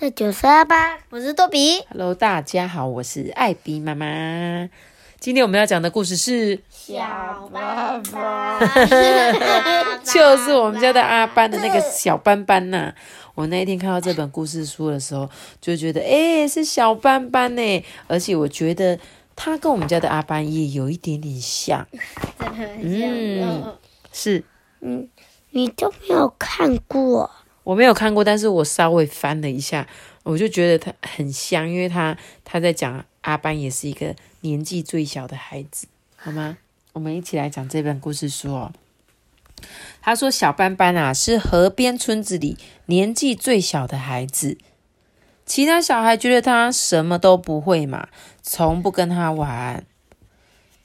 的九十二班，我是多比。Hello，大家好，我是艾比妈妈。今天我们要讲的故事是，小班班，就是我们家的阿班的那个小班班呐、我那一天看到这本故事书的时候，就觉得，诶，是小班班呢，而且我觉得他跟我们家的阿班也有一点点像，真的很嗯像。是你都没有看过，我没有看过，但是我稍微翻了一下，我就觉得他很像，因为他他在讲阿班也是一个年纪最小的孩子，好吗？我们一起来讲这本故事书哦。他说：“小班班啊，是河边村子里年纪最小的孩子，其他小孩觉得他什么都不会嘛，从不跟他玩。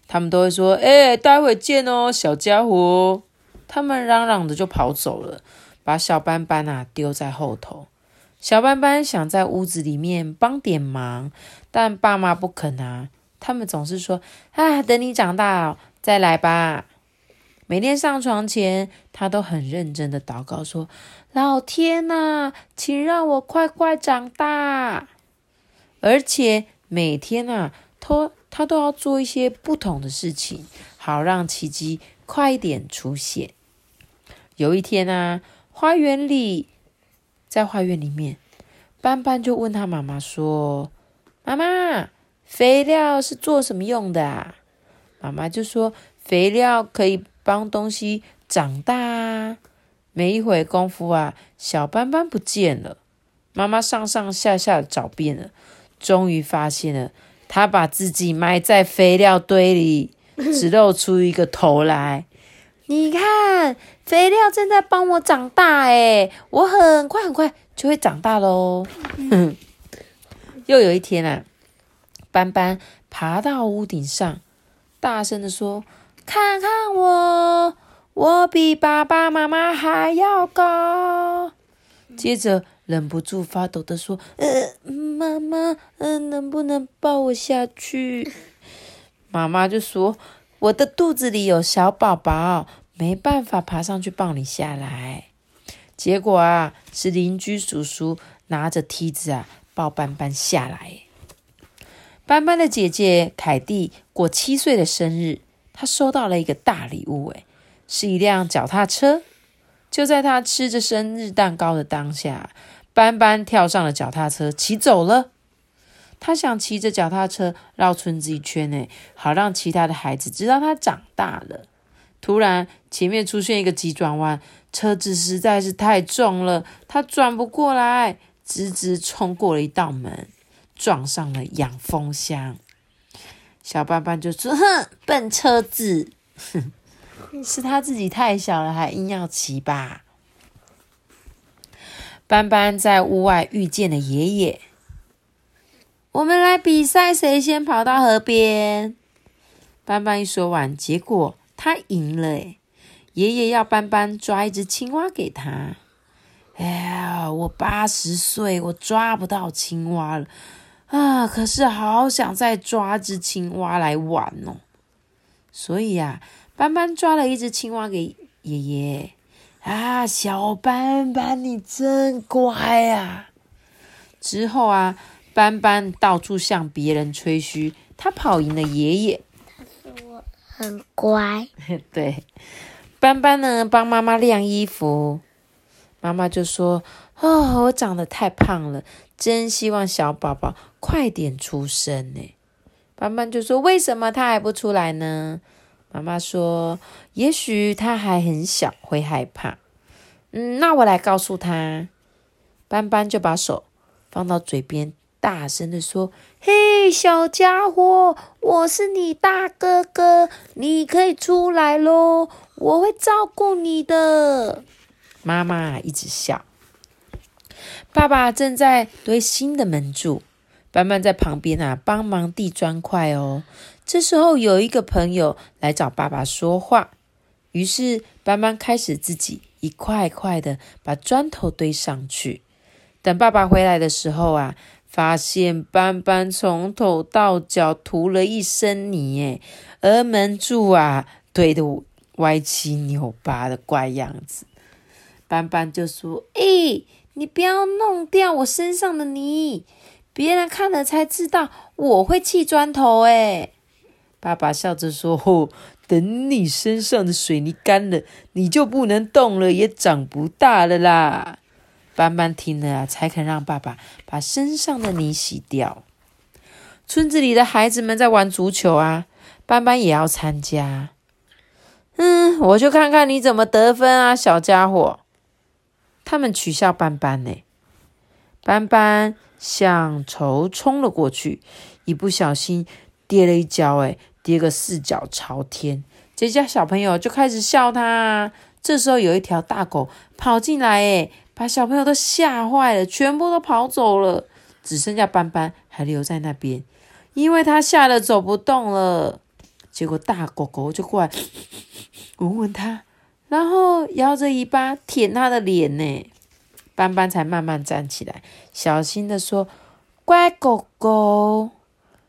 他们都会说：‘哎、待会见哦，小家伙。’他们嚷嚷着就跑走了。”把小班班啊丢在后头。小班班想在屋子里面帮点忙，但爸妈不肯啊。他们总是说：“啊，等你长大再来吧。”每天上床前，他都很认真的祷告说：“老天呐、请让我快快长大。”而且每天啊，都他都要做一些不同的事情，好让奇迹快一点出现。有一天啊，花园里，在花园里面，斑斑就问他妈妈说：“妈妈，肥料是做什么用的啊？”妈妈就说：“肥料可以帮东西长大啊。”没一会功夫啊，小斑斑不见了。妈妈上上下下找遍了，终于发现了，他把自己埋在肥料堆里，只露出一个头来。你看，肥料正在帮我长大诶，我很快很快就会长大喽。又有一天啊，斑斑爬到屋顶上，大声的说：“看看我，我比爸爸妈妈还要高。”接着忍不住发抖的说：“呃，妈妈，呃，能不能抱我下去？”妈妈就说：“我的肚子里有小宝宝，没办法爬上去抱你下来。”结果啊，是邻居叔叔拿着梯子啊抱斑斑下来。斑斑的姐姐凯蒂过七岁的生日，她收到了一个大礼物，诶，是一辆脚踏车。就在她吃着生日蛋糕的当下，斑斑跳上了脚踏车，骑走了。他想骑着脚踏车绕村子一圈，呢，好让其他的孩子知道他长大了。突然，前面出现一个急转弯，车子实在是太重了，他转不过来，直直冲过了一道门，撞上了养蜂箱。小斑斑就说：“哼，笨车子，哼，是他自己太小了，还硬要骑吧。”斑斑在屋外遇见了爷爷。我们来比赛，谁先跑到河边？斑斑一说完，结果他赢了。爷爷要斑斑抓一只青蛙给他。哎呀，我八十岁，我抓不到青蛙了啊！可是好想再抓只青蛙来玩哦。所以呀、啊，斑斑抓了一只青蛙给爷爷。啊，小斑斑，你真乖啊！之后啊。斑斑到处向别人吹嘘，他跑赢了爷爷。很乖。对，斑斑呢帮妈妈晾衣服，妈妈就说：“哦，我长得太胖了，真希望小宝宝快点出生呢。”斑斑就说：“为什么他还不出来呢？”妈妈说：“也许他还很小，会害怕。”嗯，那我来告诉他。斑斑就把手放到嘴边。大声的说：“嘿，小家伙，我是你大哥哥，你可以出来喽，我会照顾你的。”妈妈一直笑。爸爸正在堆新的门柱，斑斑在旁边啊帮忙递砖块哦。这时候有一个朋友来找爸爸说话，于是斑斑开始自己一块块的把砖头堆上去。等爸爸回来的时候啊。发现斑斑从头到脚涂了一身泥，诶，而门柱啊堆得歪七扭八的怪样子。斑斑就说：“诶、你不要弄掉我身上的泥，别人看了才知道我会砌砖头。”哎，爸爸笑着说：“哦，等你身上的水泥干了，你就不能动了，也长不大了啦。”斑斑听了啊，才肯让爸爸把身上的泥洗掉。村子里的孩子们在玩足球啊，斑斑也要参加。嗯，我就看看你怎么得分啊，小家伙！他们取笑斑斑呢。斑斑向球冲了过去，一不小心跌了一跤，哎，跌个四脚朝天。这家小朋友就开始笑他。这时候有一条大狗跑进来，哎，把小朋友都吓坏了，全部都跑走了，只剩下斑斑还留在那边，因为他吓得走不动了。结果大狗狗就过来。闻闻他，然后摇着尾巴舔他的脸呢。斑斑才慢慢站起来，小心的说：“乖狗狗。”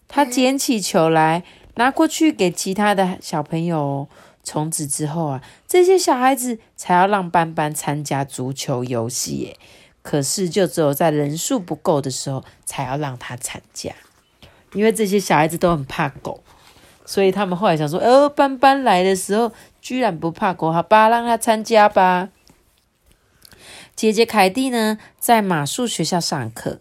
他捡起球来，拿过去给其他的小朋友。从此之后啊，这些小孩子才要让斑斑参加足球游戏。耶。可是就只有在人数不够的时候，才要让他参加，因为这些小孩子都很怕狗。所以他们后来想说：“哦，斑斑来的时候居然不怕狗，好吧，让他参加吧。”姐姐凯蒂呢，在马术学校上课，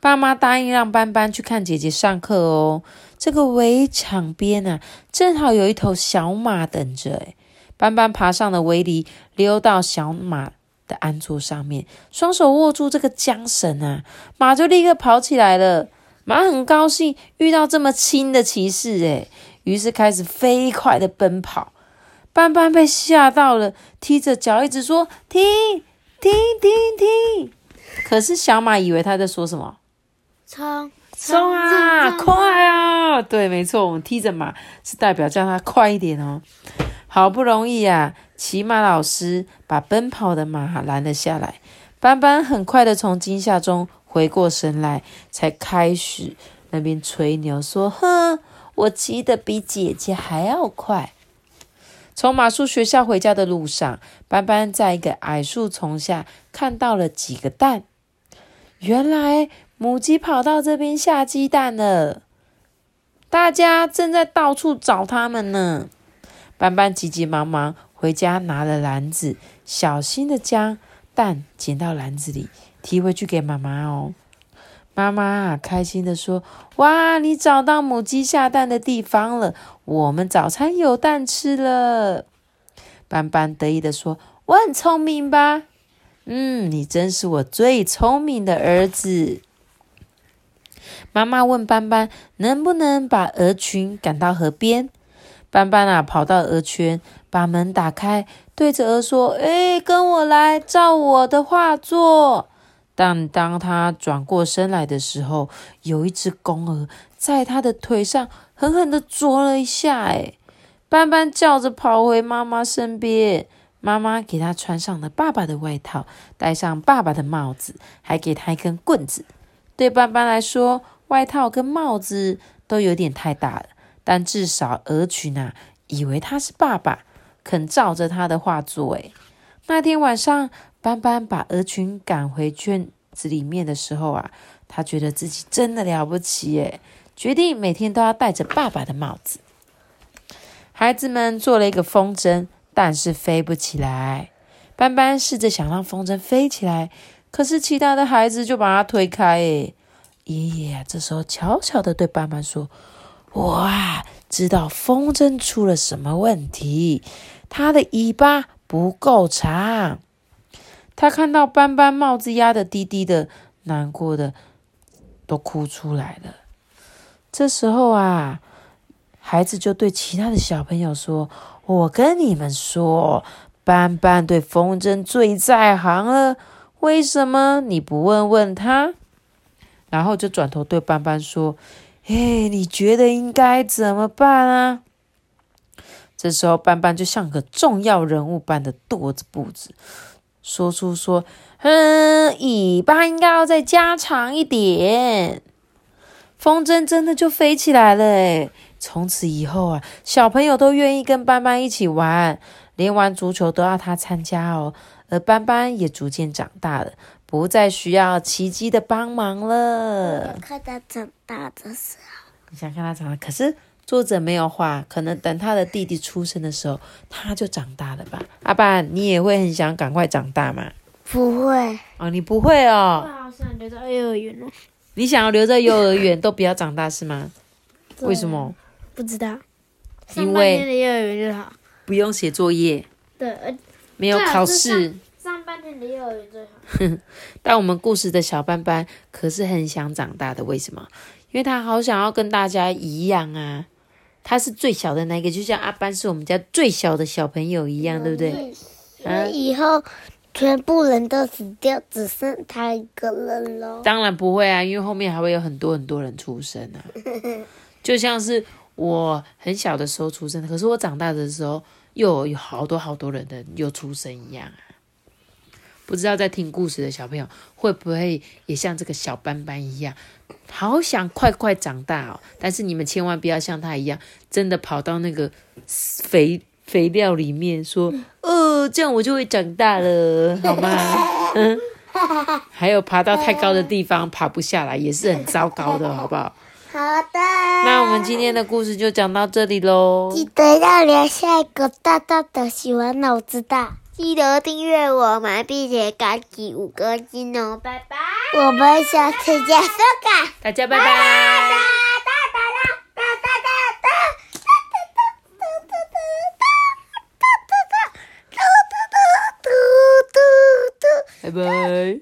爸妈答应让斑斑去看姐姐上课哦。这个围墙边啊，正好有一头小马等着。诶斑斑爬上了围篱，溜到小马的鞍座上面，双手握住这个缰绳啊，马就立刻跑起来了。马很高兴遇到这么亲的骑士，诶于是开始飞快的奔跑，斑斑被吓到了，踢着脚一直说停停停停。可是小马以为他在说什么？冲冲啊，快啊！对，没错，我们踢着马是代表叫他快一点哦。好不容易啊，骑马老师把奔跑的马拦了下来，斑斑很快的从惊吓中回过神来，才开始那边吹牛说：“哼。”我骑得比姐姐还要快。从马术学校回家的路上，斑斑在一个矮树丛下看到了几个蛋。原来母鸡跑到这边下鸡蛋了，大家正在到处找它们呢。斑斑急急忙忙回家拿了篮子，小心的将蛋捡到篮子里，提回去给妈妈哦。妈妈开心的说：“哇，你找到母鸡下蛋的地方了，我们早餐有蛋吃了。”斑斑得意的说：“我很聪明吧？嗯，你真是我最聪明的儿子。”妈妈问斑斑：“能不能把鹅群赶到河边？”斑斑啊，跑到鹅圈，把门打开，对着鹅说：“哎，跟我来，照我的画作。”但当他转过身来的时候，有一只公鹅在他的腿上狠狠的啄了一下。哎，斑斑叫着跑回妈妈身边，妈妈给他穿上了爸爸的外套，戴上爸爸的帽子，还给他一根棍子。对斑斑来说，外套跟帽子都有点太大了，但至少鹅群啊，以为他是爸爸，肯照着他的画作。哎，那天晚上。斑斑把鹅群赶回圈子里面的时候啊，他觉得自己真的了不起耶，决定每天都要戴着爸爸的帽子。孩子们做了一个风筝，但是飞不起来。斑斑试着想让风筝飞起来，可是其他的孩子就把它推开。哎，爷爷这时候悄悄的对斑斑说：“我啊，知道风筝出了什么问题，它的尾巴不够长。”他看到斑斑帽子压得低低的，难过的都哭出来了。这时候啊，孩子就对其他的小朋友说：“我跟你们说，斑斑对风筝最在行了。为什么你不问问他？”然后就转头对斑斑说：“哎，你觉得应该怎么办啊？”这时候，斑斑就像个重要人物般的跺着步子。说出说，嗯，尾巴应该要再加长一点，风筝真的就飞起来了诶从此以后啊，小朋友都愿意跟斑斑一起玩，连玩足球都要他参加哦。而斑斑也逐渐长大了，不再需要奇迹的帮忙了。看他长大的时候，你想看他长大，可是作者没有画，可能等他的弟弟出生的时候，他就长大了吧？阿爸，你也会很想赶快长大吗？不会，哦，你不会哦，好想留在幼儿园哦。你想要留在幼儿园都不要长大是吗？为什么？不知道，因为的幼儿园就好。不用写作业，对，呃没有考试。上半天的幼儿园最好。但我们故事的小班班可是很想长大的，为什么？因为他好想要跟大家一样啊。他是最小的那个，就像阿班是我们家最小的小朋友一样，对不对？所以以后全部人都死掉，只剩他一个人喽。当然不会啊，因为后面还会有很多很多人出生啊。就像是我很小的时候出生的，可是我长大的时候又有好多好多人的又出生一样啊。不知道在听故事的小朋友会不会也像这个小斑斑一样，好想快快长大哦？但是你们千万不要像他一样，真的跑到那个肥肥料里面说，哦，这样我就会长大了，好吗？嗯。还有爬到太高的地方爬不下来，也是很糟糕的，好不好？好的，那我们今天的故事就讲到这里喽。记得要留下一个大大的喜欢，脑子大记得订阅我们，并且开起五个新哦。拜拜，我们下次见。拜拜，拜拜。